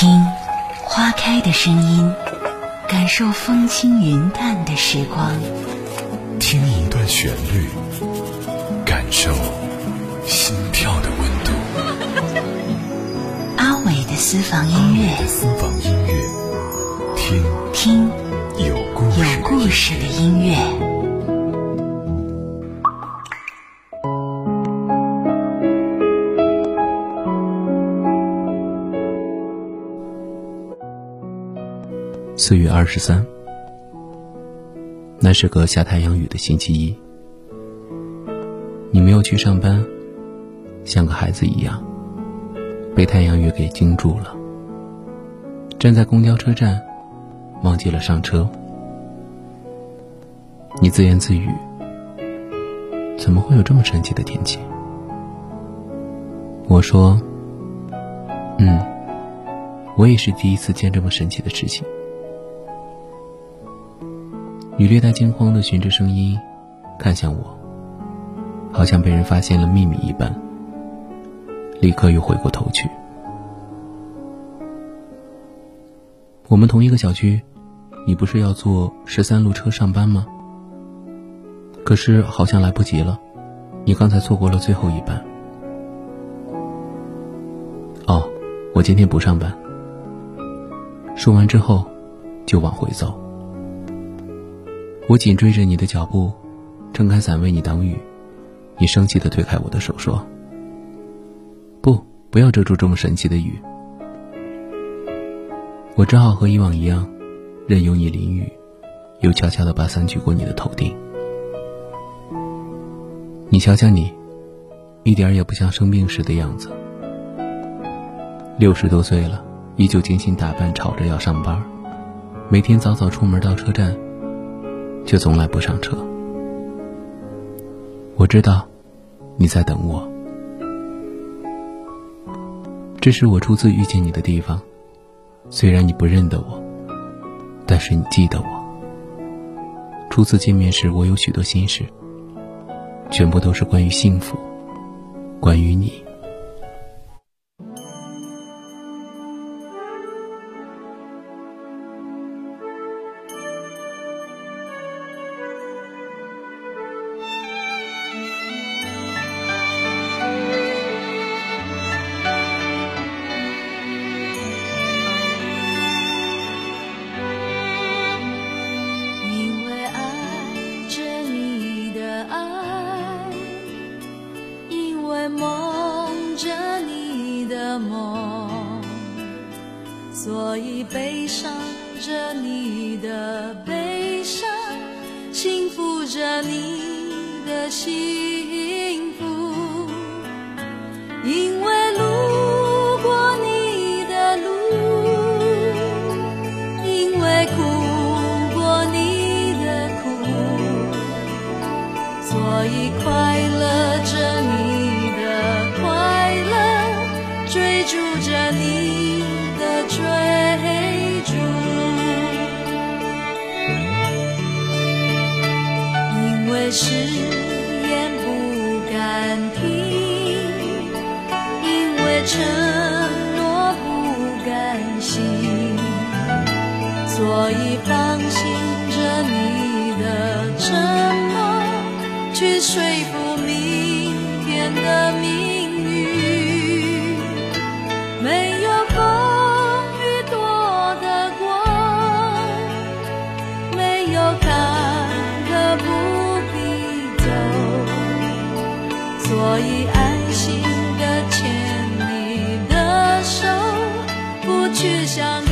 听花开的声音，感受风轻云淡的时光。听一段旋律，感受心跳的温度。阿伟的私房音乐，私房音乐，听听有故事有故事的音乐。四月二十三，那是个下太阳雨的星期一。你没有去上班，像个孩子一样，被太阳雨给惊住了。站在公交车站，忘记了上车。你自言自语：“怎么会有这么神奇的天气？”我说：“嗯，我也是第一次见这么神奇的事情。”你略带惊慌的循着声音，看向我，好像被人发现了秘密一般，立刻又回过头去。我们同一个小区，你不是要坐十三路车上班吗？可是好像来不及了，你刚才错过了最后一班。哦，我今天不上班。说完之后，就往回走。我紧追着你的脚步，撑开伞为你挡雨。你生气的推开我的手，说：“不，不要遮住这么神奇的雨。”我只好和以往一样，任由你淋雨，又悄悄的把伞举过你的头顶。你瞧瞧你，一点也不像生病时的样子。六十多岁了，依旧精心打扮，吵着要上班，每天早早出门到车站。却从来不上车。我知道，你在等我。这是我初次遇见你的地方，虽然你不认得我，但是你记得我。初次见面时，我有许多心事，全部都是关于幸福，关于你。梦所以悲伤着你的悲伤，幸福着你的幸福，追逐着你的。追逐，因为誓言不敢听，因为没有风雨躲得过没有坎坷不必走。所以安心的牵你的手不去想